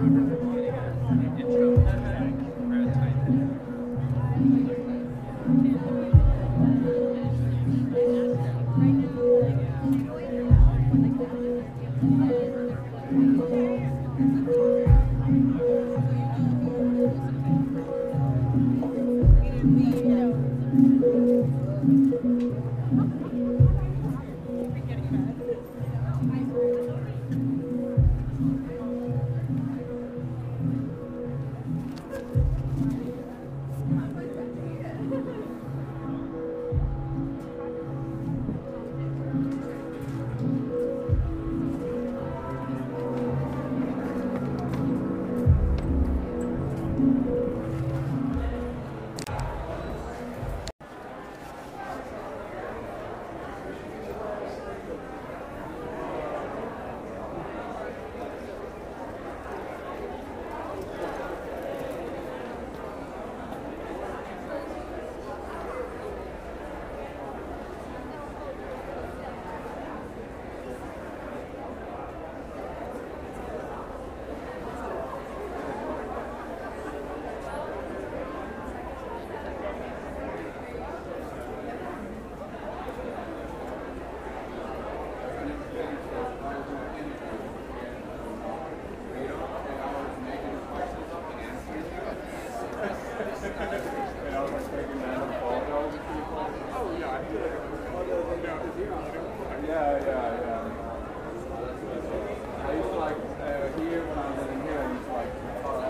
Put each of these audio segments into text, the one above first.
Thank you. Yeah, yeah, yeah. I used to like uh, here when I was in here, I used to like.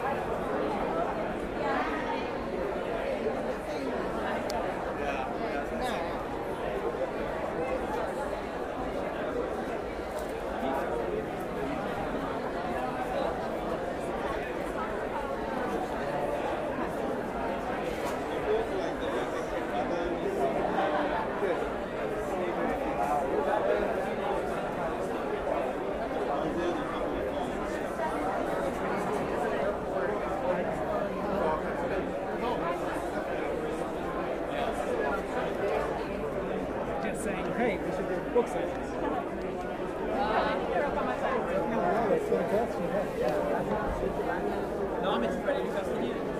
Hey, we should do book signings. No, I'm I